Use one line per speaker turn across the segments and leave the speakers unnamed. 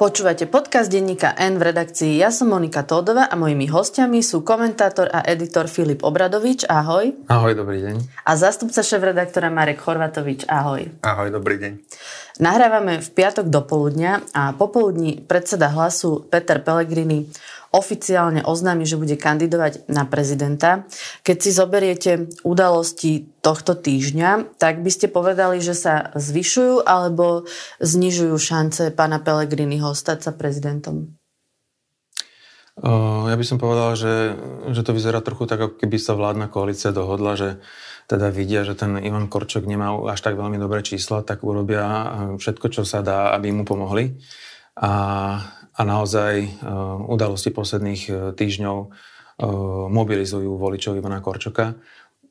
Počúvate podcast denníka N v redakcii Ja som Monika Tódova a mojimi hostiami sú komentátor a editor Filip Obradovič. Ahoj.
Ahoj, dobrý deň.
A zástupca šéf-redaktora Marek Chorvatovič. Ahoj.
Ahoj, dobrý deň.
Nahrávame v piatok do poludnia a popoludní predseda hlasu Peter Pellegrini oficiálne oznámi, že bude kandidovať na prezidenta. Keď si zoberiete udalosti tohto týždňa, tak by ste povedali, že sa zvyšujú alebo znižujú šance pána Pellegriniho stať sa prezidentom?
Ja by som povedal, že, že to vyzerá trochu tak, ako keby sa vládna koalícia dohodla, že teda vidia, že ten Ivan Korčok nemá až tak veľmi dobré čísla, tak urobia všetko, čo sa dá, aby mu pomohli. A a naozaj e, udalosti posledných e, týždňov e, mobilizujú voličov Ivana Korčoka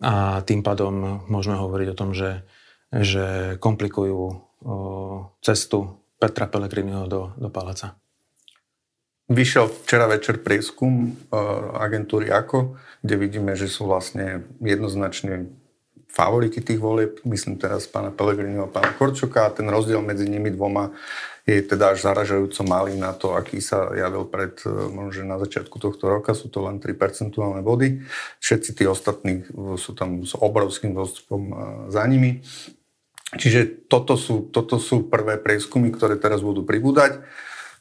a tým pádom môžeme hovoriť o tom, že, že komplikujú cestu Petra Pellegriniho do, do paláca.
Vyšiel včera večer prieskum agentúry AKO, kde vidíme, že sú vlastne jednoznačne favoriti tých volieb, myslím teraz pána Pellegriniho a pána Korčoka a ten rozdiel medzi nimi dvoma je teda až zaražajúco malý na to, aký sa javil pred, e, možno na začiatku tohto roka, sú to len 3 percentuálne body. Všetci tí ostatní sú tam s obrovským dostupom e, za nimi. Čiže toto sú, toto sú prvé prieskumy, ktoré teraz budú pribúdať.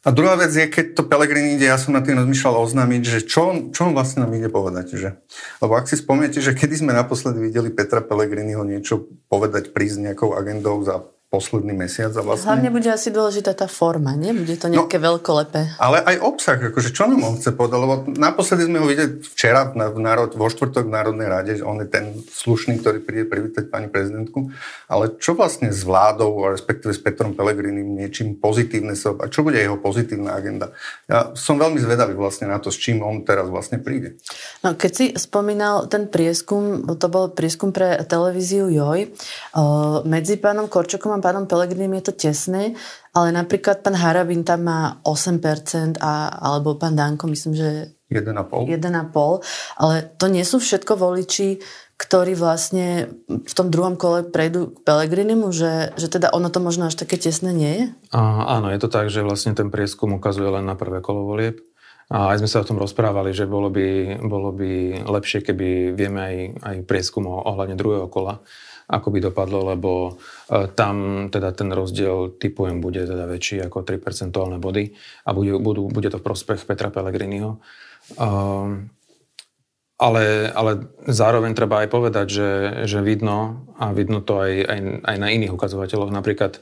A druhá vec je, keď to Pelegrini ide, ja som na tým rozmýšľal oznámiť, že čo on, čo on vlastne nám ide povedať. Že? Lebo ak si spomniete, že kedy sme naposledy videli Petra Pelegriniho niečo povedať, prísť nejakou agendou za posledný mesiac. A vlastne...
Hlavne bude asi dôležitá tá forma, nie? Bude to nejaké no, veľkolepé.
Ale aj obsah, akože čo nám on chce povedať, lebo naposledy sme ho videli včera na, v národ, vo štvrtok v Národnej rade, že on je ten slušný, ktorý príde privítať pani prezidentku, ale čo vlastne s vládou, respektíve s Petrom Pelegrinim, niečím pozitívne sa, a čo bude jeho pozitívna agenda? Ja som veľmi zvedavý vlastne na to, s čím on teraz vlastne príde.
No, keď si spomínal ten prieskum, to bol prieskum pre televíziu JOJ, medzi pánom Korčokom a pánom pánom Pelegrinim je to tesné, ale napríklad pán Harabin tam má 8%, a, alebo pán Danko myslím, že
1,5.
1,5. Ale to nie sú všetko voliči, ktorí vlastne v tom druhom kole prejdú k Pelegrinimu, že, že teda ono to možno až také tesné nie je?
A, áno, je to tak, že vlastne ten prieskum ukazuje len na prvé kolo volieb. A aj sme sa o tom rozprávali, že bolo by, bolo by lepšie, keby vieme aj, aj prieskum ohľadne druhého kola, ako by dopadlo, lebo e, tam teda ten rozdiel typujem bude teda väčší ako 3 percentuálne body a bude, budú, bude to v prospech Petra Pellegriniho. Um, ale, ale zároveň treba aj povedať, že, že vidno, a vidno to aj, aj, aj na iných ukazovateľoch, napríklad e,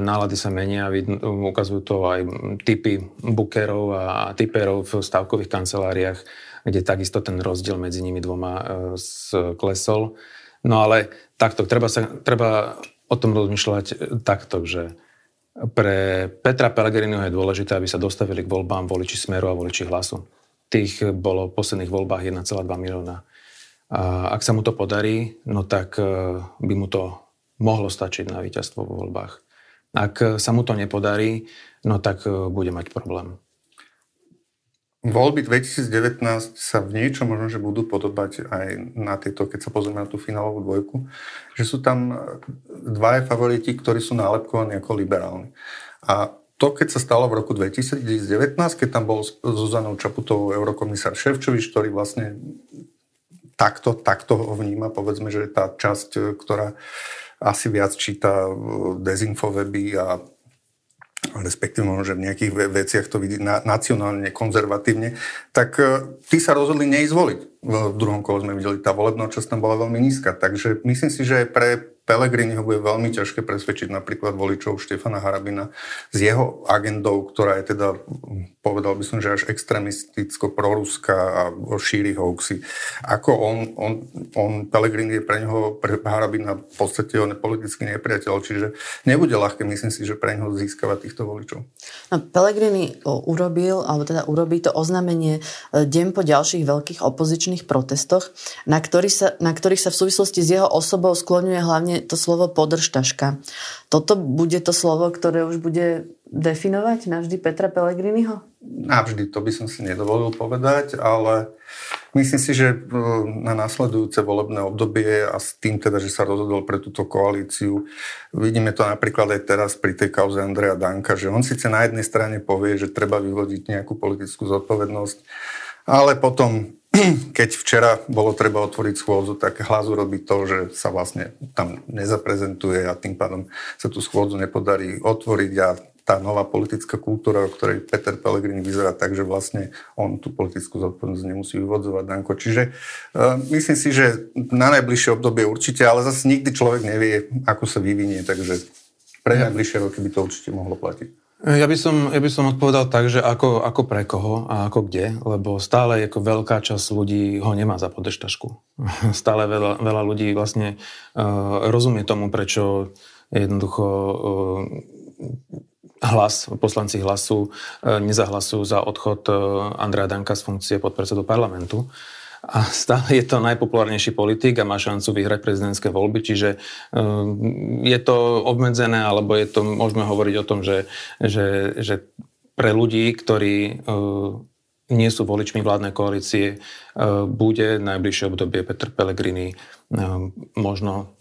nálady sa menia, vidno, ukazujú to aj typy bookerov a typerov v stavkových kanceláriách, kde takisto ten rozdiel medzi nimi dvoma e, klesol. No ale takto, treba, sa, treba o tom rozmýšľať takto, že pre Petra Pellegriniho je dôležité, aby sa dostavili k voľbám voliči Smeru a voliči Hlasu. Tých bolo v posledných voľbách 1,2 milióna. A ak sa mu to podarí, no tak e, by mu to mohlo stačiť na víťazstvo vo voľbách. Ak sa mu to nepodarí, no tak e, bude mať problém.
Voľby 2019 sa v niečom možno, že budú podobať aj na tieto, keď sa pozrieme na tú finálovú dvojku, že sú tam dvaja favoriti, ktorí sú nálepkovaní ako liberálni. A to, keď sa stalo v roku 2019, keď tam bol s Zuzanou Čaputovou eurokomisár Ševčovič, ktorý vlastne takto, takto ho vníma, povedzme, že tá časť, ktorá asi viac číta dezinfoweby a respektíve možno, že v nejakých veciach to vidí na, nacionálne, konzervatívne, tak e, tí sa rozhodli neizvoliť. V druhom kole sme videli, tá volebná časť tam bola veľmi nízka. Takže myslím si, že pre ho bude veľmi ťažké presvedčiť napríklad voličov Štefana Harabina s jeho agendou, ktorá je teda, povedal by som, že až extremisticko proruská a šíri hoaxy. Ako on, on, on Pellegrini je pre neho, pre Harabina v podstate on je politický nepriateľ, čiže nebude ľahké, myslím si, že pre neho získavať týchto voličov.
No, Pellegrini urobil, alebo teda urobí to oznámenie e, deň po ďalších veľkých opozičných protestoch, na, ktorý sa, na ktorých sa v súvislosti s jeho osobou skloňuje hlavne to slovo podržtaška. Toto bude to slovo, ktoré už bude definovať navždy Petra Pellegriniho?
Navždy, to by som si nedovolil povedať, ale myslím si, že e, na následujúce volebné obdobie a s tým teda, že sa rozhodol pre túto koalíciu, vidíme to napríklad aj teraz pri tej kauze Andreja Danka, že on síce na jednej strane povie, že treba vyvodiť nejakú politickú zodpovednosť, ale potom keď včera bolo treba otvoriť schôdzu, tak hlas urobí to, že sa vlastne tam nezaprezentuje a tým pádom sa tú schôdzu nepodarí otvoriť a tá nová politická kultúra, o ktorej Peter Pellegrini vyzerá tak, že vlastne on tú politickú zodpovednosť nemusí vyvodzovať Danko. Čiže uh, myslím si, že na najbližšie obdobie určite, ale zase nikdy človek nevie, ako sa vyvinie, takže pre najbližšie roky by to určite mohlo platiť.
Ja by, som, ja by som odpovedal tak, že ako, ako pre koho a ako kde, lebo stále ako veľká časť ľudí ho nemá za podržtašku. Stále veľa, veľa ľudí vlastne uh, rozumie tomu, prečo jednoducho uh, hlas, poslanci hlasu uh, nezahlasujú za odchod uh, Andrea Danka z funkcie podpredsedu parlamentu. Uh, a stále je to najpopulárnejší politik a má šancu vyhrať prezidentské voľby, čiže ehm, je to obmedzené, alebo je to, môžeme hovoriť o tom, že, že, že pre ľudí, ktorí ehm, nie sú voličmi vládnej koalície, ehm, bude najbližšie obdobie Petr Pellegrini možno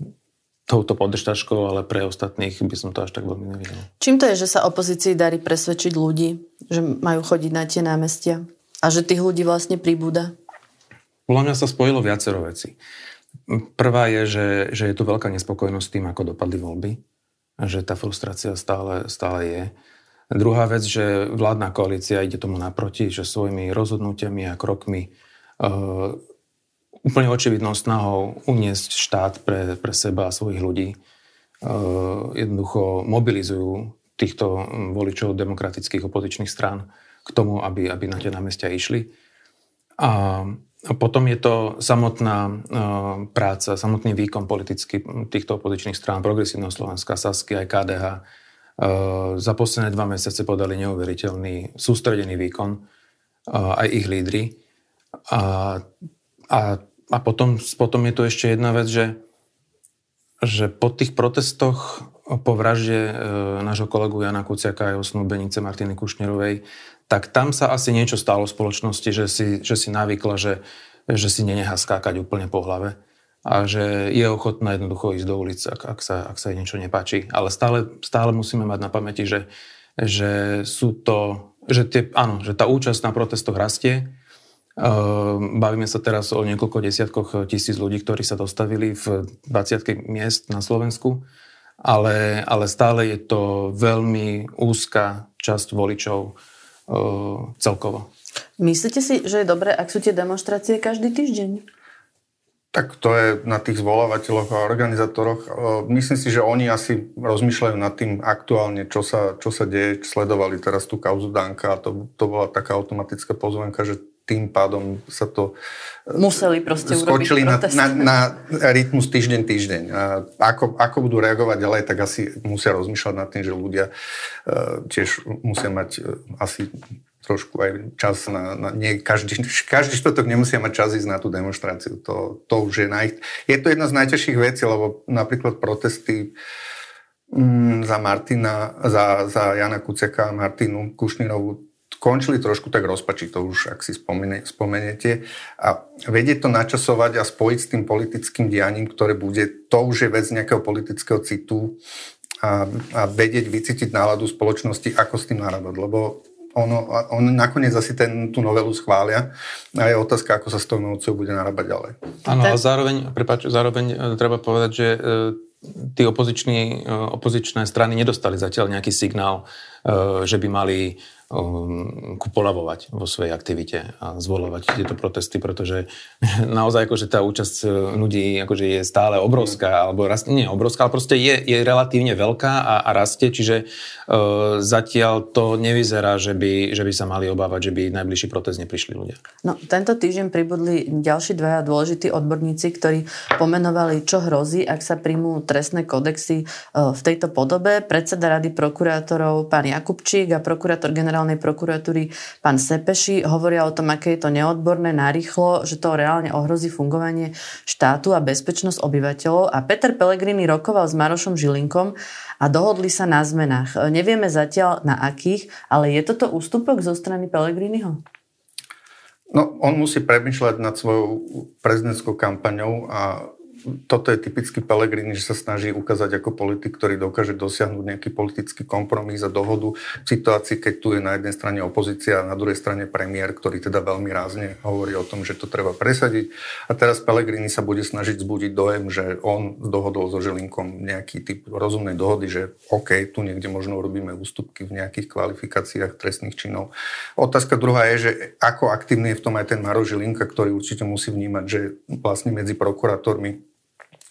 touto podržtačkou, ale pre ostatných by som to až tak veľmi nevidel.
Čím to je, že sa opozícii darí presvedčiť ľudí, že majú chodiť na tie námestia a že tých ľudí vlastne pribúda?
Podľa mňa sa spojilo viacero veci. Prvá je, že, že je tu veľká nespokojnosť tým, ako dopadli voľby. Že tá frustrácia stále, stále je. Druhá vec, že vládna koalícia ide tomu naproti, že svojimi rozhodnutiami a krokmi uh, úplne očividnou snahou uniesť štát pre, pre seba a svojich ľudí uh, jednoducho mobilizujú týchto voličov demokratických opozičných strán k tomu, aby, aby na tie námestia išli. A potom je to samotná uh, práca, samotný výkon politicky týchto opozičných strán, Progresívneho Slovenska, Sasky aj KDH. Uh, za posledné dva mesiace podali neuveriteľný, sústredený výkon, uh, aj ich lídry. A, a, a potom, potom je tu ešte jedna vec, že, že po tých protestoch po vražde e, nášho kolegu Jana Kuciaka a jeho snúbenice Martiny Kušnerovej tak tam sa asi niečo stalo v spoločnosti, že si, že si navykla, že, že si nenechá skákať úplne po hlave a že je ochotná jednoducho ísť do ulic, ak, ak, sa, ak sa jej niečo nepáči. Ale stále, stále musíme mať na pamäti, že, že sú to, že, tie, áno, že tá účasť na protestoch rastie. Ehm, bavíme sa teraz o niekoľko desiatkoch tisíc ľudí, ktorí sa dostavili v 20 miest na Slovensku, ale, ale stále je to veľmi úzka časť voličov, celkovo.
Myslíte si, že je dobré, ak sú tie demonstrácie každý týždeň?
Tak to je na tých zvolávateľoch a organizátoroch. Myslím si, že oni asi rozmýšľajú nad tým aktuálne, čo sa, čo sa deje. Sledovali teraz tú kauzu Danka a to, to bola taká automatická pozvanka, že tým pádom sa to...
Museli proste skočili
na, na, na rytmus týždeň, týždeň. A ako, ako budú reagovať ďalej, tak asi musia rozmýšľať nad tým, že ľudia uh, tiež musia mať uh, asi trošku aj čas na, na nie, každý, každý štvrtok nemusia mať čas ísť na tú demonstráciu. To, to už je naj... Je to jedna z najťažších vecí, lebo napríklad protesty mm, za Martina, za, za Jana Kuceka a Martinu Kušninovú končili trošku tak rozpačito už, ak si spomene, spomeniete. A vedieť to načasovať a spojiť s tým politickým dianím, ktoré bude, to už je vec nejakého politického citu a, a vedieť vycítiť náladu spoločnosti, ako s tým narábať. Lebo ono, on nakoniec asi ten, tú novelu schvália a je otázka, ako sa s tou novcou bude narábať ďalej.
Áno, a zároveň, prepáč, zároveň e, treba povedať, že e, tí opoziční, e, opozičné strany nedostali zatiaľ nejaký signál, že by mali Um, kupolavovať vo svojej aktivite a zvolovať tieto protesty, pretože naozaj akože tá účasť e, ľudí akože je stále obrovská, alebo rast, nie obrovská, ale proste je, je relatívne veľká a, a rastie, čiže uh, zatiaľ to nevyzerá, že by, že by sa mali obávať, že by najbližší protest neprišli ľudia.
No, tento týždeň pribudli ďalší dvaja dôležití odborníci, ktorí pomenovali, čo hrozí, ak sa príjmú trestné kodexy uh, v tejto podobe. Predseda Rady prokurátorov pán Jakubčík a prokurátor generál špeciálnej prokuratúry pán Sepeši hovoria o tom, aké je to neodborné, narýchlo, že to reálne ohrozí fungovanie štátu a bezpečnosť obyvateľov. A Peter Pellegrini rokoval s Marošom Žilinkom a dohodli sa na zmenách. Nevieme zatiaľ na akých, ale je toto ústupok zo strany Pellegriniho?
No, on musí premyšľať nad svojou prezidentskou kampaňou a toto je typický Pelegrini, že sa snaží ukázať ako politik, ktorý dokáže dosiahnuť nejaký politický kompromis a dohodu v situácii, keď tu je na jednej strane opozícia a na druhej strane premiér, ktorý teda veľmi rázne hovorí o tom, že to treba presadiť. A teraz Pelegrini sa bude snažiť zbudiť dojem, že on dohodol so Žilinkom nejaký typ rozumnej dohody, že OK, tu niekde možno urobíme ústupky v nejakých kvalifikáciách trestných činov. Otázka druhá je, že ako aktívny je v tom aj ten Maro Žilinka, ktorý určite musí vnímať, že vlastne medzi prokurátormi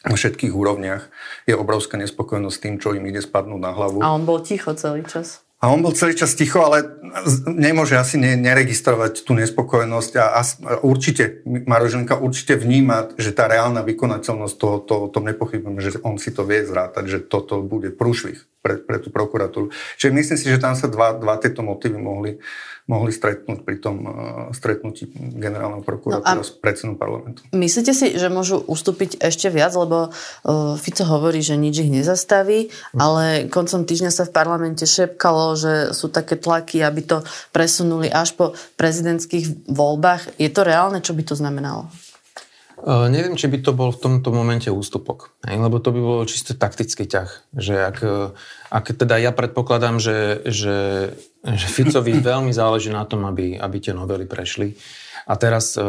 na všetkých úrovniach je obrovská nespokojnosť s tým, čo im ide spadnúť na hlavu.
A on bol ticho celý čas.
A on bol celý čas ticho, ale nemôže asi ne, neregistrovať tú nespokojnosť a, a určite, Maroženka určite vníma, že tá reálna vykonateľnosť toho, to, to nepochybujem, že on si to vie zrátať, že toto bude prúšvih pre, pre tú prokuratúru. Čiže myslím si, že tam sa dva, dva tieto motívy mohli, mohli stretnúť pri tom uh, stretnutí generálneho prokurátora no s predsedom parlamentu.
Myslíte si, že môžu ustúpiť ešte viac, lebo uh, Fico hovorí, že nič ich nezastaví, hm. ale koncom týždňa sa v parlamente šepkalo, že sú také tlaky, aby to presunuli až po prezidentských voľbách. Je to reálne? Čo by to znamenalo?
Uh, neviem, či by to bol v tomto momente ústupok, hej, lebo to by bolo čisto taktický ťah. Že ak, ak teda ja predpokladám, že, že, že Ficovi veľmi záleží na tom, aby, aby tie novely prešli, a teraz, e,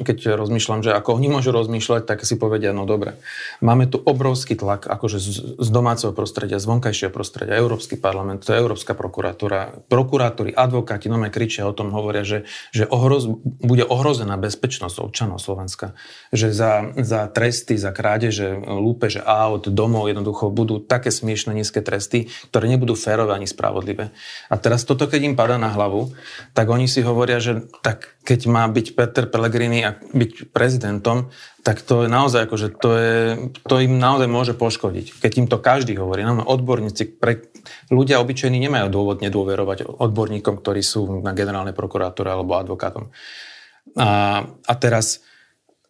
keď rozmýšľam, že ako oni môžu rozmýšľať, tak si povedia, no dobre, máme tu obrovský tlak akože z domáceho prostredia, z vonkajšieho prostredia, Európsky parlament, to je Európska prokuratúra, prokurátori, advokáti, no kričia o tom, hovoria, že, že ohroz, bude ohrozená bezpečnosť občanov Slovenska. Že za, za tresty, za krádeže, lúpeže aut, domov jednoducho budú také smiešne nízke tresty, ktoré nebudú férové ani spravodlivé. A teraz toto, keď im padá na hlavu, tak oni si hovoria, že tak keď má byť Peter Pellegrini a byť prezidentom, tak to je naozaj že to, je, to im naozaj môže poškodiť. Keď im to každý hovorí. No, odborníci, pre, ľudia obyčajní nemajú dôvod nedôverovať odborníkom, ktorí sú na generálnej prokurátore alebo advokátom. A, a teraz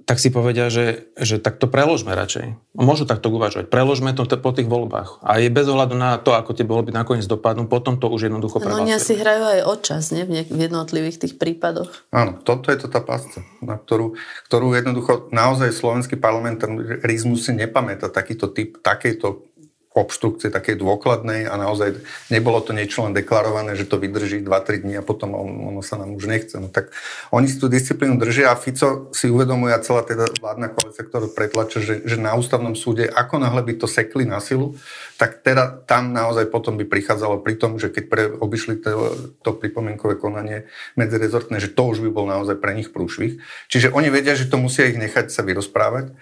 tak si povedia, že, že tak to preložme radšej. Môžu takto uvažovať. Preložme to po tých voľbách. A je bez ohľadu na to, ako tie voľby nakoniec dopadnú, potom to už jednoducho
No oni asi hrajú aj o čas, nie? V jednotlivých tých prípadoch.
Áno, toto je to tá pasca, na ktorú, ktorú jednoducho naozaj slovenský parlamentarizmus si nepamätá takýto typ, takejto obštrukcie takej dôkladnej a naozaj nebolo to niečo len deklarované, že to vydrží 2-3 dní a potom on, ono sa nám už nechce. No tak oni si tú disciplínu držia a Fico si uvedomuje a celá teda vládna koalícia, ktorú pretlača, že, že na ústavnom súde, ako náhle by to sekli na silu, tak teda tam naozaj potom by prichádzalo pri tom, že keď pre, obišli to, to pripomienkové konanie medzirezortné, že to už by bol naozaj pre nich prúšvih. Čiže oni vedia, že to musia ich nechať sa vyrozprávať.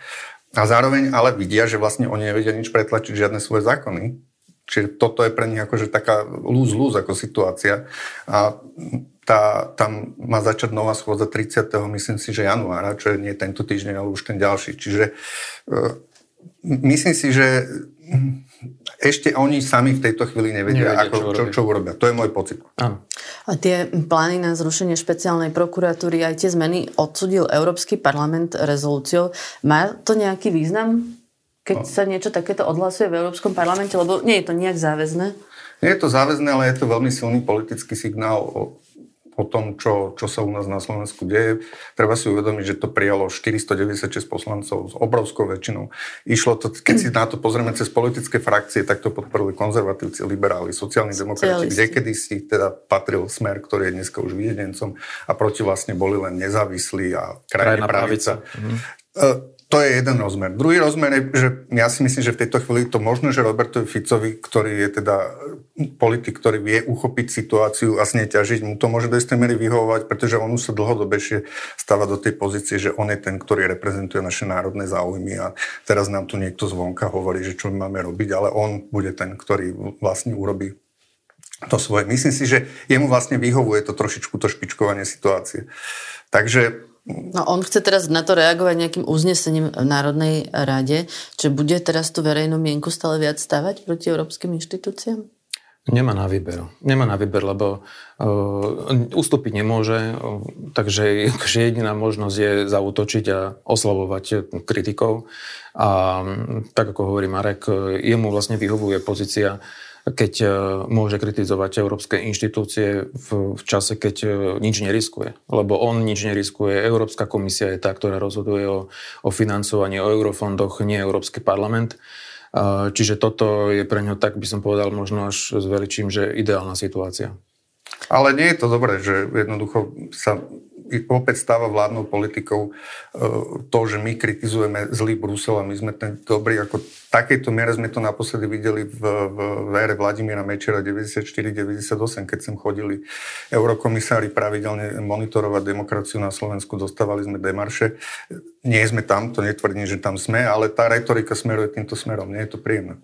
A zároveň ale vidia, že vlastne oni nevedia nič pretlačiť, žiadne svoje zákony. Čiže toto je pre nich akože taká lúz-lúz ako situácia. A tá, tam má začať nová schôdza 30. myslím si, že januára, čo je nie tento týždeň, ale už ten ďalší. Čiže uh, myslím si, že ešte oni sami v tejto chvíli nevedia, nevedia ako, čo, čo, čo urobia. To je môj pocit.
Áno. A tie plány na zrušenie špeciálnej prokuratúry, aj tie zmeny odsudil Európsky parlament rezolúciou. Má to nejaký význam, keď no. sa niečo takéto odhlasuje v Európskom parlamente? Lebo nie je to nejak záväzné.
Nie je to záväzné, ale je to veľmi silný politický signál o tom, čo, čo sa u nás na Slovensku deje. Treba si uvedomiť, že to prijalo 496 poslancov s obrovskou väčšinou. Išlo to, keď si na to pozrieme cez politické frakcie, tak to podporili konzervatívci, liberáli, sociálni demokrati, kde kedy si teda patril smer, ktorý je dneska už vyjedencom a proti vlastne boli len nezávislí a krajná pravica. pravica. Mhm. To je jeden rozmer. Druhý rozmer je, že ja si myslím, že v tejto chvíli to možno, že Robertovi Ficovi, ktorý je teda politik, ktorý vie uchopiť situáciu a s mu to môže do istej miery vyhovovať, pretože on už sa dlhodobejšie stáva do tej pozície, že on je ten, ktorý reprezentuje naše národné záujmy a teraz nám tu niekto zvonka hovorí, že čo my máme robiť, ale on bude ten, ktorý vlastne urobí to svoje. Myslím si, že jemu vlastne vyhovuje to trošičku to špičkovanie situácie. Takže
No on chce teraz na to reagovať nejakým uznesením v Národnej rade. Čiže bude teraz tú verejnú mienku stále viac stavať proti európskym inštitúciám?
Nemá na výber. Nemá na výber, lebo uh, ustúpiť nemôže, uh, takže akože jediná možnosť je zautočiť a oslavovať kritikov. A um, tak ako hovorí Marek, jemu vlastne vyhovuje pozícia, keď uh, môže kritizovať európske inštitúcie v, v čase, keď uh, nič neriskuje. Lebo on nič neriskuje. Európska komisia je tá, ktorá rozhoduje o, o financovaní, o eurofondoch, nie Európsky parlament. Čiže toto je pre ňo, tak by som povedal, možno až zveličím, že ideálna situácia.
Ale nie je to dobré, že jednoducho sa opäť stáva vládnou politikou e, to, že my kritizujeme zlý Brusel a my sme ten dobrý, ako takejto miere sme to naposledy videli v, v, ére Vladimíra Mečera 94-98, keď sem chodili eurokomisári pravidelne monitorovať demokraciu na Slovensku, dostávali sme demarše. Nie sme tam, to netvrdím, že tam sme, ale tá retorika smeruje týmto smerom, nie je to príjemné.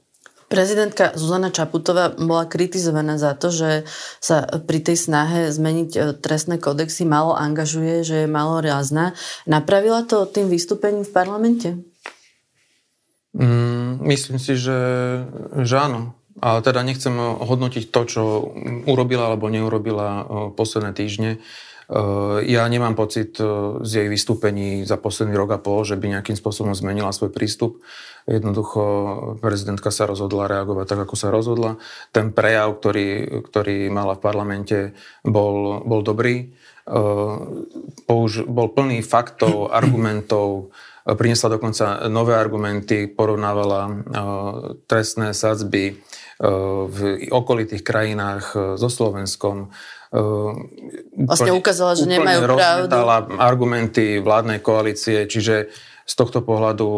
Prezidentka Zuzana Čaputová bola kritizovaná za to, že sa pri tej snahe zmeniť e, trestné kodexy malo angažuje, že je malo rázna. Napravila to tým vystúpením v parlamente?
Mm, myslím si, že, že áno. Ale teda nechcem hodnotiť to, čo urobila alebo neurobila e, posledné týždne. Eh, ja nemám pocit eh, z jej vystúpení za posledný rok a pol, že by nejakým spôsobom zmenila svoj prístup. Jednoducho prezidentka sa rozhodla reagovať tak, ako sa rozhodla. Ten prejav, ktorý, ktorý mala v parlamente, bol, bol dobrý. Eh, použ- bol plný faktov, argumentov, priniesla dokonca nové argumenty, porovnávala trestné sadzby v okolitých krajinách so Slovenskom
Ehm, vlastne ukázala, že nemajú pravdu.
argumenty vládnej koalície, čiže z tohto pohľadu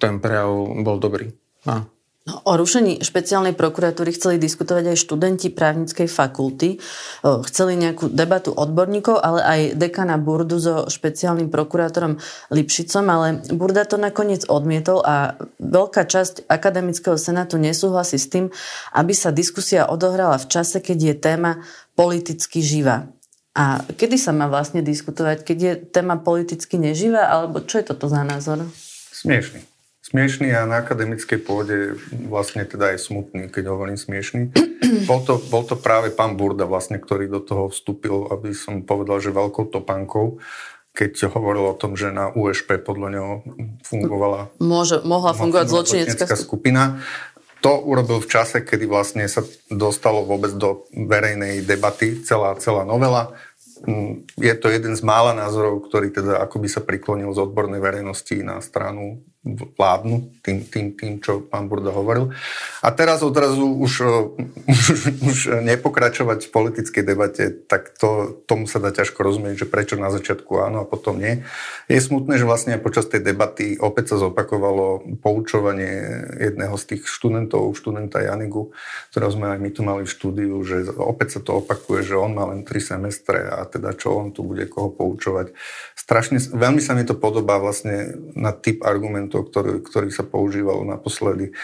ten prejav bol dobrý. A.
No, o rušení špeciálnej prokuratúry chceli diskutovať aj študenti právnickej fakulty. Chceli nejakú debatu odborníkov, ale aj dekana Burdu so špeciálnym prokurátorom Lipšicom, ale Burda to nakoniec odmietol a veľká časť akademického senátu nesúhlasí s tým, aby sa diskusia odohrala v čase, keď je téma politicky živá. A kedy sa má vlastne diskutovať? Keď je téma politicky neživá? Alebo čo je toto za názor?
Smiešný. Smiešný a na akademickej pôde vlastne teda je smutný, keď hovorím smiešný. Bol to, bol to práve pán Burda vlastne, ktorý do toho vstúpil, aby som povedal, že veľkou topánkou keď hovoril o tom, že na USP podľa neho fungovala
Môže, mohla fungovať zločinecká
skupina to urobil v čase, kedy vlastne sa dostalo vôbec do verejnej debaty celá, celá novela. Mm, je to jeden z mála názorov, ktorý teda akoby sa priklonil z odbornej verejnosti na stranu vládnu tým, tým, tým, čo pán Burda hovoril. A teraz odrazu už, už, už nepokračovať v politickej debate, tak to, tomu sa dá ťažko rozumieť, že prečo na začiatku áno a potom nie. Je smutné, že vlastne počas tej debaty opäť sa zopakovalo poučovanie jedného z tých študentov, študenta Janigu, ktorého sme aj my tu mali v štúdiu, že opäť sa to opakuje, že on má len tri semestre a teda čo on tu bude koho poučovať. Strašne, veľmi sa mi to podobá vlastne na typ argumentu argumentov, ktorý, ktorý sa používal naposledy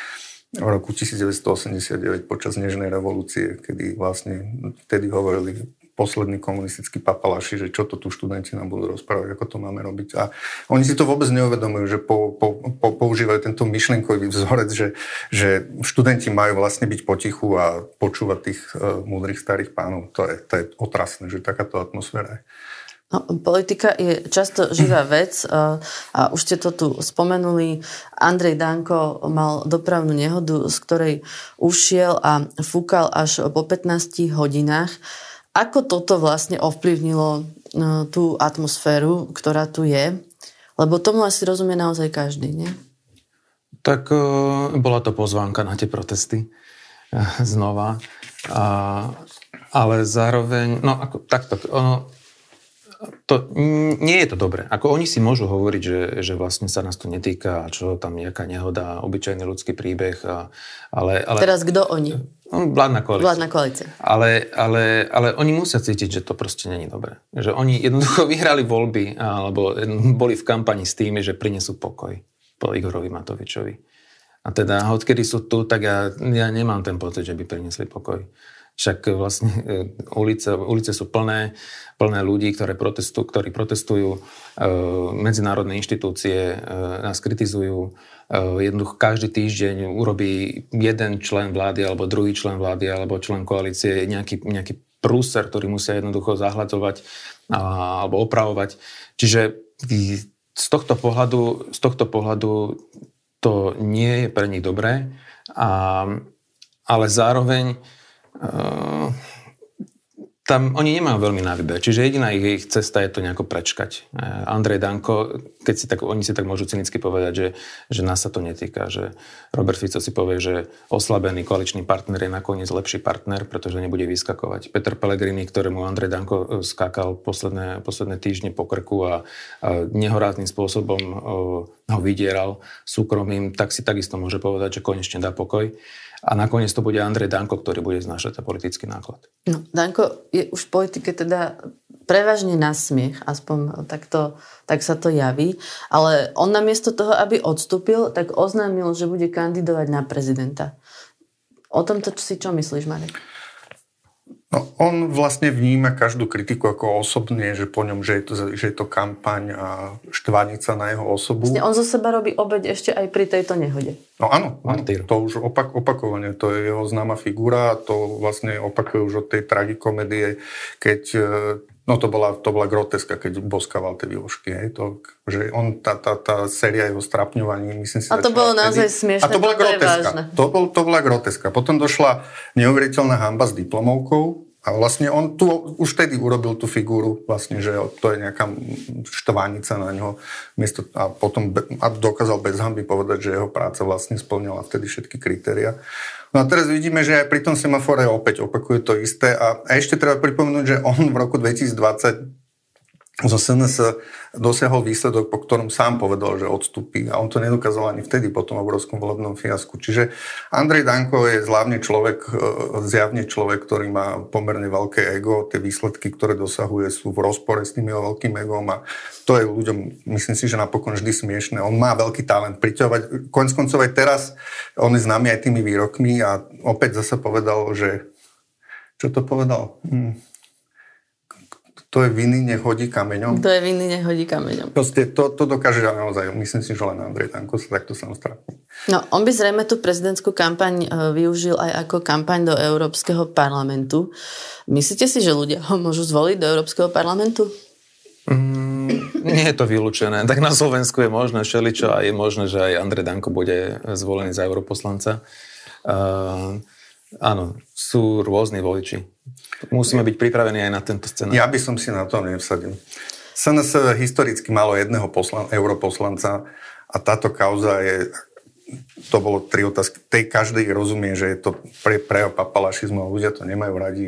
v roku 1989 počas Nežnej revolúcie, kedy vlastne vtedy hovorili poslední komunistickí papalaši, že čo to tu študenti nám budú rozprávať, ako to máme robiť. A oni si to vôbec neuvedomujú, že po, po, po, používajú tento myšlenkový vzorec, že, že študenti majú vlastne byť potichu a počúvať tých uh, múdrych starých pánov. To je, to je otrasné, že takáto atmosféra je.
No, politika je často živá vec a, a už ste to tu spomenuli. Andrej Danko mal dopravnú nehodu, z ktorej ušiel a fúkal až po 15 hodinách. Ako toto vlastne ovplyvnilo no, tú atmosféru, ktorá tu je? Lebo tomu asi rozumie naozaj každý, nie?
Tak uh, bola to pozvánka na tie protesty uh, znova. Uh, ale zároveň, no ako takto, uh, to, nie je to dobré. Ako oni si môžu hovoriť, že, že vlastne sa nás to netýka a čo tam nejaká nehoda, obyčajný ľudský príbeh. A, ale, ale,
Teraz kto oni?
No, vládna koalícia.
Vládna koalícia.
Ale, ale, ale oni musia cítiť, že to proste není dobré. Že oni jednoducho vyhrali voľby alebo boli v kampani s tým, že prinesú pokoj po Igorovi Matovičovi. A teda, odkedy sú tu, tak ja, ja nemám ten pocit, že by priniesli pokoj. Však vlastne ulice, ulice sú plné, plné ľudí, ktoré protestu, ktorí protestujú, medzinárodné inštitúcie nás kritizujú, jednoducho každý týždeň urobí jeden člen vlády alebo druhý člen vlády alebo člen koalície nejaký, nejaký prúser, ktorý musia jednoducho zahľadzovať alebo opravovať. Čiže z tohto pohľadu, z tohto pohľadu to nie je pre nich dobré, a, ale zároveň tam oni nemajú veľmi na výber. Čiže jediná ich, ich cesta je to nejako prečkať. E, Andrej Danko, keď si tak, oni si tak môžu cynicky povedať, že, že nás sa to netýka, že Robert Fico si povie, že oslabený koaličný partner je nakoniec lepší partner, pretože nebude vyskakovať. Peter Pellegrini, ktorému Andrej Danko e, skákal posledné, posledné týždne po krku a, a nehorázným spôsobom o, e, ho vydieral súkromím, tak si takisto môže povedať, že konečne dá pokoj a nakoniec to bude Andrej Danko, ktorý bude znášať ten politický náklad.
No, Danko je už v politike teda prevažne na smiech, aspoň takto, tak sa to javí, ale on namiesto toho, aby odstúpil, tak oznámil, že bude kandidovať na prezidenta. O tomto si čo myslíš, Marek?
No, on vlastne vníma každú kritiku ako osobne, že po ňom, že je to, že je to kampaň a štvanica na jeho osobu.
Vlastne on zo seba robí obeď ešte aj pri tejto nehode.
No áno, áno to už opak, opakovane, to je jeho známa figura, to vlastne opakuje už od tej tragikomedie, keď No to bola, to bola groteska, keď boskával tie výložky. Hej. To, že on, tá, tá, tá séria jeho strapňovaní, myslím si...
A to bolo naozaj smiešne.
A to bola groteska. To, bol, to bola groteska. Potom došla neuveriteľná hamba s diplomovkou, a vlastne on tu už vtedy urobil tú figúru, vlastne, že to je nejaká štvánica na ňo. Miesto, a potom a dokázal bez hamby povedať, že jeho práca vlastne splňala vtedy všetky kritéria. No a teraz vidíme, že aj pri tom semafore opäť opakuje to isté. A, a ešte treba pripomenúť, že on v roku 2020 zo SNS dosiahol výsledok, po ktorom sám povedal, že odstúpi a on to nedokázal ani vtedy po tom obrovskom volebnom fiasku. Čiže Andrej Danko je zľavne človek, e, zjavne človek, ktorý má pomerne veľké ego, tie výsledky, ktoré dosahuje sú v rozpore s tým jeho veľkým egom a to je ľuďom, myslím si, že napokon vždy smiešne. On má veľký talent priťahovať. Konec koncov aj teraz on je známy aj tými výrokmi a opäť zase povedal, že čo to povedal? Hm to je viny, nech hodí kameňom.
To je viny, nech hodí kameňom.
Proste to, to dokáže naozaj, myslím si, že len Andrej Tanko sa takto samostatný.
No, on by zrejme tú prezidentskú kampaň e, využil aj ako kampaň do Európskeho parlamentu. Myslíte si, že ľudia ho môžu zvoliť do Európskeho parlamentu?
Mm, nie je to vylúčené. Tak na Slovensku je možné šeličo a je možné, že aj Andrej Danko bude zvolený za europoslanca. Uh, áno, sú rôzni voliči. Musíme byť pripravení aj na tento scenár.
Ja by som si na to nevsadil. SNS historicky malo jedného poslan- europoslanca a táto kauza je to bolo tri otázky. Tej každý rozumie, že je to pre, pre papalašizmu a ľudia to nemajú radi.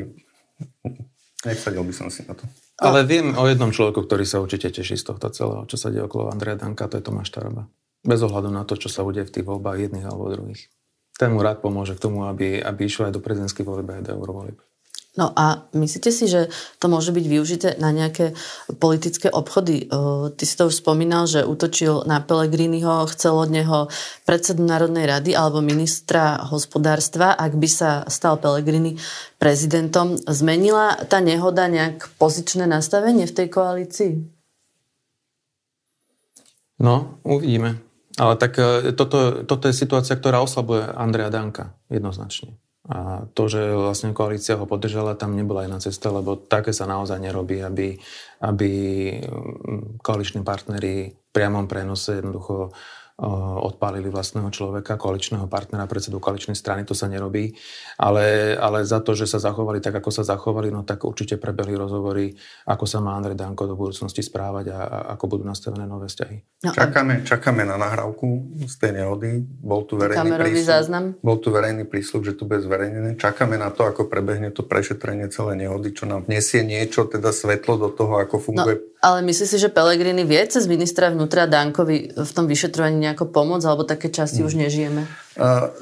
Nevsadil by som si na to.
Ale viem o jednom človeku, ktorý sa určite teší z tohto celého, čo sa deje okolo Andreja Danka, to je Tomáš Taraba. Bez ohľadu na to, čo sa udeje v tých voľbách jedných alebo druhých. Ten mu rád pomôže k tomu, aby, aby išiel aj do prezidentských volieb aj do eurovolieb.
No a myslíte si, že to môže byť využité na nejaké politické obchody? Ty si to už spomínal, že útočil na Pelegriniho, chcel od neho predsedu Národnej rady alebo ministra hospodárstva, ak by sa stal Pelegrini prezidentom. Zmenila tá nehoda nejak pozičné nastavenie v tej koalícii?
No, uvidíme. Ale tak e, toto, toto je situácia, ktorá oslabuje Andrea Danka jednoznačne. A to, že vlastne koalícia ho podržala, tam nebola jedna cesta, lebo také sa naozaj nerobí, aby, aby mm, koaliční partnery v priamom prenose jednoducho odpálili vlastného človeka, koaličného partnera, predsedu koaličnej strany, to sa nerobí. Ale, ale za to, že sa zachovali tak, ako sa zachovali, no tak určite prebehli rozhovory, ako sa má Andrej Danko do budúcnosti správať a, a ako budú nastavené nové vzťahy.
No, čakáme, čakáme na nahrávku z tej nehody. Bol tu verejný prísľub,
záznam.
Bol tu verejný prísľub, že tu bude zverejnené. Čakáme na to, ako prebehne to prešetrenie celé nehody, čo nám vnesie niečo, teda svetlo do toho, ako funguje no
ale myslíš si, že Pelegrini vie cez ministra vnútra Dankovi v tom vyšetrovaní nejako pomôcť, alebo také časti mm. už nežijeme?
Uh,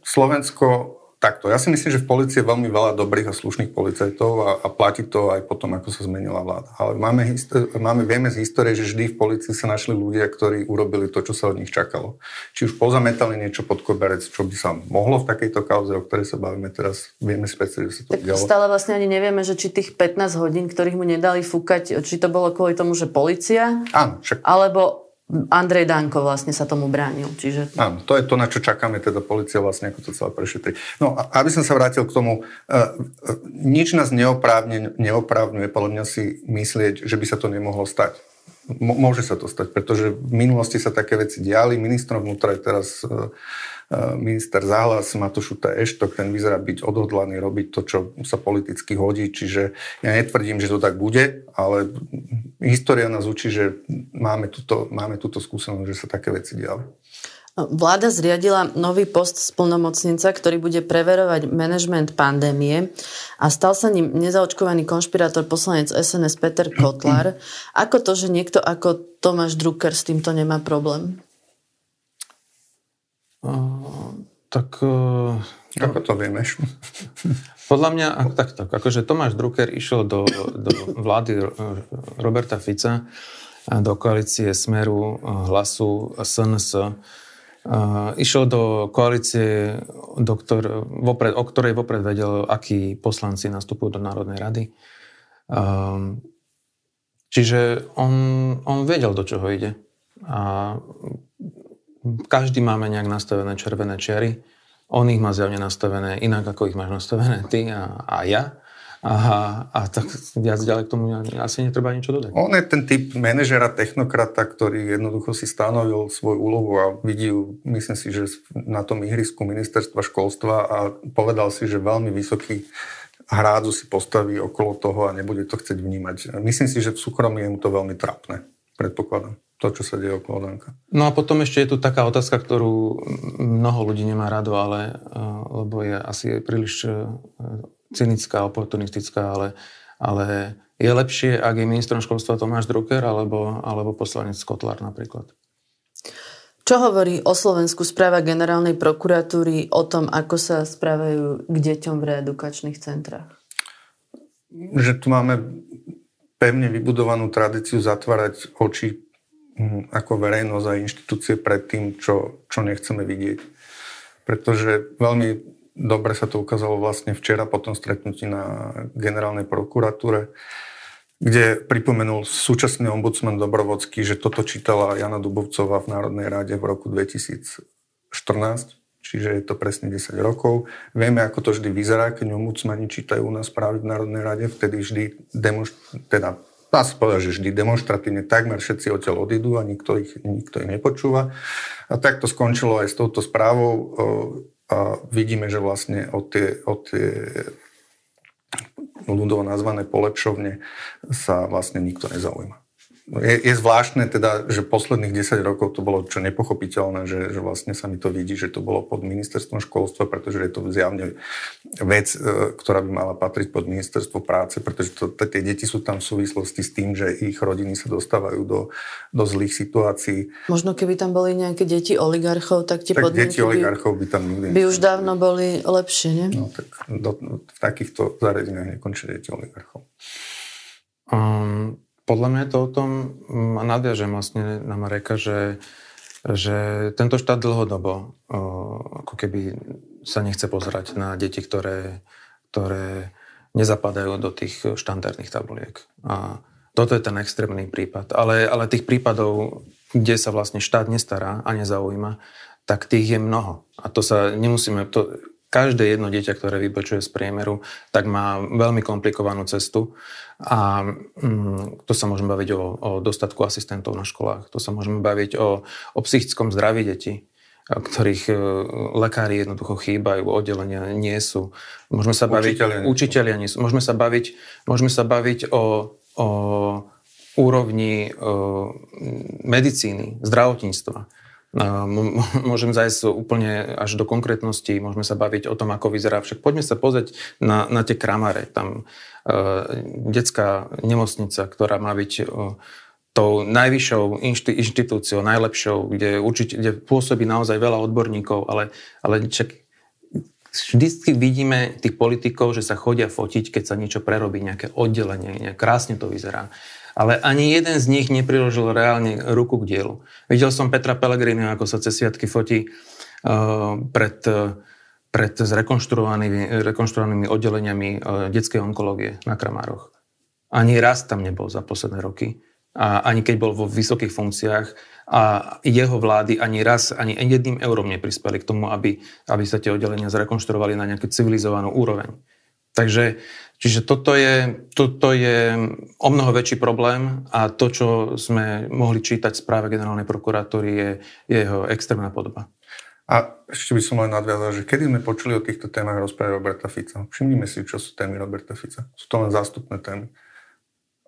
Slovensko takto. Ja si myslím, že v policii je veľmi veľa dobrých a slušných policajtov a, a platí to aj potom, ako sa zmenila vláda. Ale máme, máme, vieme z histórie, že vždy v policii sa našli ľudia, ktorí urobili to, čo sa od nich čakalo. Či už pozametali niečo pod koberec, čo by sa mohlo v takejto kauze, o ktorej sa bavíme teraz, vieme si že sa to tak dialo.
Stále vlastne ani nevieme, že či tých 15 hodín, ktorých mu nedali fúkať, či to bolo kvôli tomu, že policia,
Áno, však...
alebo Andrej Danko vlastne sa tomu bránil. Čiže...
Áno, to je to, na čo čakáme, teda policia vlastne ako to celé prešetri. No aby som sa vrátil k tomu, uh, uh, nič nás neoprávne, neoprávňuje podľa mňa si myslieť, že by sa to nemohlo stať. M- môže sa to stať, pretože v minulosti sa také veci diali. Ministrom vnútra je teraz uh, minister Záhlas Matošuta Eštok, ten vyzerá byť odhodlaný robiť to, čo sa politicky hodí, čiže ja netvrdím, že to tak bude, ale história nás učí, že máme túto, máme túto skúsenosť, že sa také veci diali.
Vláda zriadila nový post splnomocnenca, ktorý bude preverovať manažment pandémie a stal sa ním nezaočkovaný konšpirátor poslanec SNS Peter Kotlar. Ako to, že niekto ako Tomáš Drucker s týmto nemá problém?
Tak...
Ako to vieš?
Podľa mňa, tak, tak, akože Tomáš Drucker išiel do, do vlády Roberta Fica, do koalície Smeru, Hlasu, SNS. Išiel do koalície, do ktor, vopred, o ktorej vopred vedel, akí poslanci nastupujú do Národnej rady. Čiže on, on vedel, do čoho ide. A každý máme nejak nastavené červené čiary. On ich má zjavne nastavené inak, ako ich máš nastavené ty a, a ja. A, a tak viac ďalej k tomu asi netreba niečo dodať.
On je ten typ manažera, technokrata, ktorý jednoducho si stanovil svoju úlohu a vidí ju, myslím si, že na tom ihrisku ministerstva školstva a povedal si, že veľmi vysoký hrádzu si postaví okolo toho a nebude to chcieť vnímať. Myslím si, že v súkromí je mu to veľmi trapné, predpokladám to, čo sa deje okolo Danka.
No a potom ešte je tu taká otázka, ktorú mnoho ľudí nemá rado, ale, eh, lebo je asi príliš eh, cynická, oportunistická, ale, ale je lepšie, ak je ministrom školstva Tomáš Drucker alebo, alebo poslanec Kotlar napríklad.
Čo hovorí o Slovensku správa generálnej prokuratúry o tom, ako sa správajú k deťom v reedukačných centrách?
Že tu máme pevne vybudovanú tradíciu zatvárať oči ako verejnosť a inštitúcie pred tým, čo, čo nechceme vidieť. Pretože veľmi dobre sa to ukázalo vlastne včera po tom stretnutí na generálnej prokuratúre, kde pripomenul súčasný ombudsman Dobrovodský, že toto čítala Jana Dubovcová v Národnej rade v roku 2014, čiže je to presne 10 rokov. Vieme, ako to vždy vyzerá, keď ombudsmani čítajú u nás správy v Národnej rade, vtedy vždy demonst- teda dá sa povedať, že vždy demonstratívne takmer všetci odtiaľ odídu a nikto ich, nikto ich nepočúva. A tak to skončilo aj s touto správou a vidíme, že vlastne od tie, od tie ľudovo nazvané polepšovne sa vlastne nikto nezaujíma je, je zvláštne teda, že posledných 10 rokov to bolo čo nepochopiteľné, že, že vlastne sa mi to vidí, že to bolo pod ministerstvom školstva, pretože je to zjavne vec, e, ktorá by mala patriť pod ministerstvo práce, pretože to, tie deti sú tam v súvislosti s tým, že ich rodiny sa dostávajú do, do zlých situácií.
Možno keby tam boli nejaké deti oligarchov, tak tie
tak podmienky deti oligarchov by, by tam
nikdy by už dávno boli lepšie, nie?
No tak do, v takýchto zariadeniach nekončia deti oligarchov.
Um, podľa mňa to o tom, a nadviažem vlastne na Mareka, že, že tento štát dlhodobo ako keby sa nechce pozerať na deti, ktoré, ktoré nezapadajú do tých štandardných tabuliek. A toto je ten extrémny prípad. Ale, ale tých prípadov, kde sa vlastne štát nestará a nezaujíma, tak tých je mnoho. A to sa nemusíme... To, každé jedno dieťa, ktoré vybočuje z priemeru, tak má veľmi komplikovanú cestu a mm, to sa môžeme baviť o, o dostatku asistentov na školách, to sa môžeme baviť o, o psychickom zdraví detí, ktorých e, lekári jednoducho chýbajú, oddelenia nie sú. Môžeme sa baviť... Učiteľia, učiteľia nie sú. Môžeme sa baviť, môžeme sa baviť o, o úrovni o, medicíny, zdravotníctva Môžem zajsť úplne až do konkrétnosti, môžeme sa baviť o tom, ako vyzerá. Však poďme sa pozrieť na, na tie kramare. Tam uh, detská nemocnica, ktorá má byť uh, tou najvyššou inšti, inštitúciou, najlepšou, kde, určite, kde pôsobí naozaj veľa odborníkov, ale, ale čak, vždy vidíme tých politikov, že sa chodia fotiť, keď sa niečo prerobí, nejaké oddelenie, nejak krásne to vyzerá. Ale ani jeden z nich nepriložil reálne ruku k dielu. Videl som Petra Pellegrini, ako sa cez sviatky fotí uh, pred, uh, pred zrekonštruovanými, rekonštruovanými oddeleniami uh, detskej onkológie na Kramároch. Ani raz tam nebol za posledné roky. A ani keď bol vo vysokých funkciách, a jeho vlády ani raz, ani jedným eurom neprispeli k tomu, aby, aby sa tie oddelenia zrekonštruovali na nejakú civilizovanú úroveň. Takže čiže toto je, toto je o mnoho väčší problém a to, čo sme mohli čítať v správe generálnej prokuratúry, je, je jeho extrémna podoba.
A ešte by som len nadviazal, že kedy sme počuli o týchto témach rozprávať Roberta Fica? Všimnime si, čo sú témy Roberta Fica. Sú to len zástupné témy.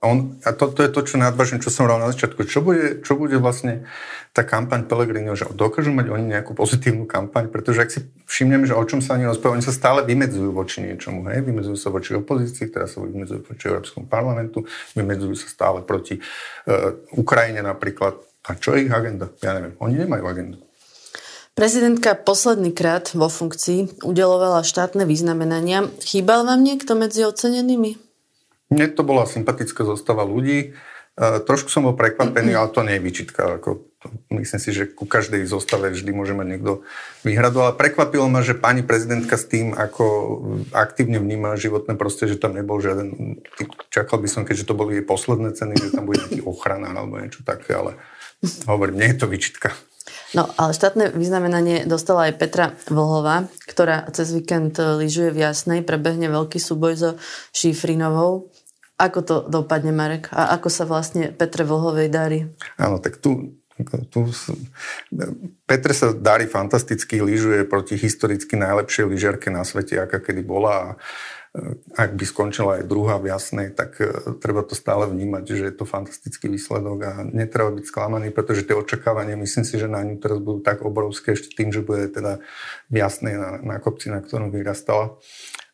On, a to, to je to, čo nadvážim, čo som hovoril na začiatku. Čo bude, čo bude vlastne tá kampaň Pellegrino, že dokážu mať oni nejakú pozitívnu kampaň, pretože ak si všimnem, že o čom sa oni rozprávajú, oni sa stále vymedzujú voči niečomu, hej? vymedzujú sa voči opozícii, teraz sa vymedzujú voči Európskom parlamentu, vymedzujú sa stále proti uh, Ukrajine napríklad. A čo je ich agenda? Ja neviem, oni nemajú agendu.
Prezidentka posledný krát vo funkcii udelovala štátne vyznamenania. Chýbal vám niekto medzi ocenenými?
Mne to bola sympatická zostava ľudí. Uh, trošku som bol prekvapený, ale to nie je vyčitka. Ako, to, myslím si, že ku každej zostave vždy môže mať niekto výhradu, ale prekvapilo ma, že pani prezidentka s tým, ako aktívne vníma životné prostredie, že tam nebol žiaden... Čakal by som, keďže to boli jej posledné ceny, že tam bude nejaký ochrana alebo niečo také, ale hovorím, nie je to vyčitka.
No, ale štátne vyznamenanie dostala aj Petra Vlhová, ktorá cez víkend lyžuje v Jasnej, prebehne veľký súboj so Šífrinovou. Ako to dopadne, Marek? A ako sa vlastne Petre Vlhovej darí?
Áno, tak tu, tu Petre sa darí fantasticky, lyžuje proti historicky najlepšej lyžiarke na svete, aká kedy bola a ak by skončila aj druhá v jasnej, tak e, treba to stále vnímať, že je to fantastický výsledok a netreba byť sklamaný, pretože tie očakávania, myslím si, že na ňu teraz budú tak obrovské ešte tým, že bude teda v jasnej na, na kopci, na ktorom vyrastala.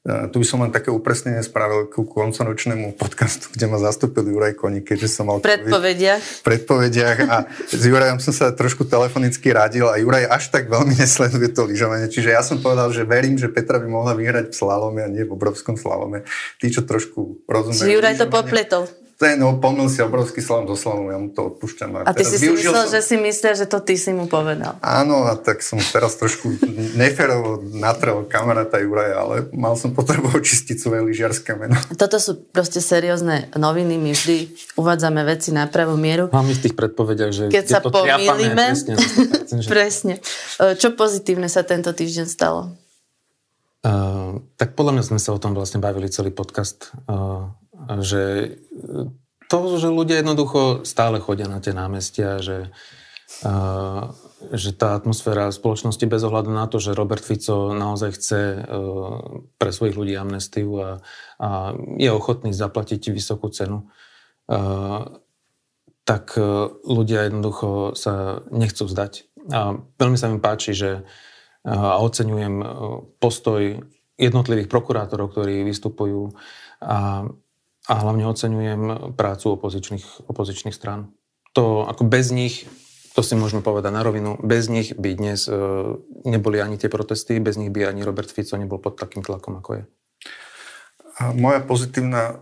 E, tu by som len také upresnenie spravil ku koncoročnému podcastu, kde ma zastúpil Juraj Koník, keďže som mal...
Predpovediach.
V predpovediach a s Jurajom som sa trošku telefonicky radil a Juraj až tak veľmi nesleduje to lyžovanie. Čiže ja som povedal, že verím, že Petra by mohla vyhrať v slalome a nie v obrovskom slalome. Tí, čo trošku rozumejú...
Juraj to popletol
ten opomnil si obrovský slalom so slalom, ja mu to odpúšťam.
A, a ty si si myslel, som... že si myslel, že to ty si mu povedal.
Áno, a tak som teraz trošku neférovo natrel kamaráta Juraja, ale mal som potrebu očistiť svoje lyžiarské meno.
Toto sú proste seriózne noviny, my vždy uvádzame veci na pravú mieru.
Mám v tých predpovediach, že
Keď sa pomýlime, presne, presne. E, čo pozitívne sa tento týždeň stalo?
Uh, tak podľa mňa sme sa o tom vlastne bavili celý podcast. Uh, že to, že ľudia jednoducho stále chodia na tie námestia, že, uh, že tá atmosféra spoločnosti bez ohľadu na to, že Robert Fico naozaj chce uh, pre svojich ľudí amnestiu a, a je ochotný zaplatiť vysokú cenu, tak ľudia jednoducho sa nechcú vzdať. A veľmi sa mi páči, že a oceňujem postoj jednotlivých prokurátorov, ktorí vystupujú a a hlavne oceňujem prácu opozičných, opozičných strán. To ako bez nich, to si môžeme povedať na rovinu, bez nich by dnes e, neboli ani tie protesty, bez nich by ani Robert Fico nebol pod takým tlakom, ako je.
A moja pozitívna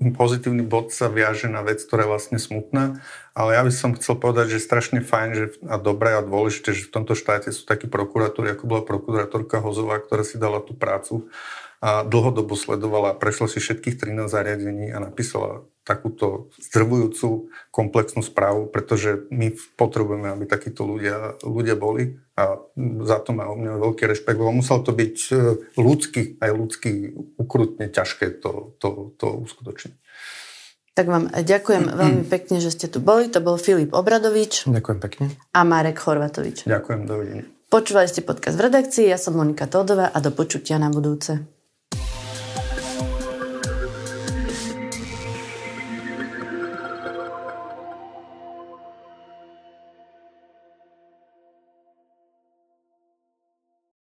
pozitívny bod sa viaže na vec, ktorá je vlastne smutná, ale ja by som chcel povedať, že strašne fajn že, a dobré a dôležité, že v tomto štáte sú takí prokuratúry, ako bola prokurátorka Hozová, ktorá si dala tú prácu a dlhodobo sledovala, prešla si všetkých 13 zariadení a napísala takúto zdrvujúcu komplexnú správu, pretože my potrebujeme, aby takíto ľudia, ľudia boli a za to má o mňa veľký rešpekt, lebo musel to byť e, ľudský, aj ľudský ukrutne ťažké to, to, to uskutočniť.
Tak vám ďakujem veľmi pekne, že ste tu boli. To bol Filip Obradovič.
Ďakujem pekne.
A Marek Chorvatovič.
Ďakujem, dovidenia.
Počúvali ste podcast v redakcii, ja som Monika Todová a do počutia na budúce.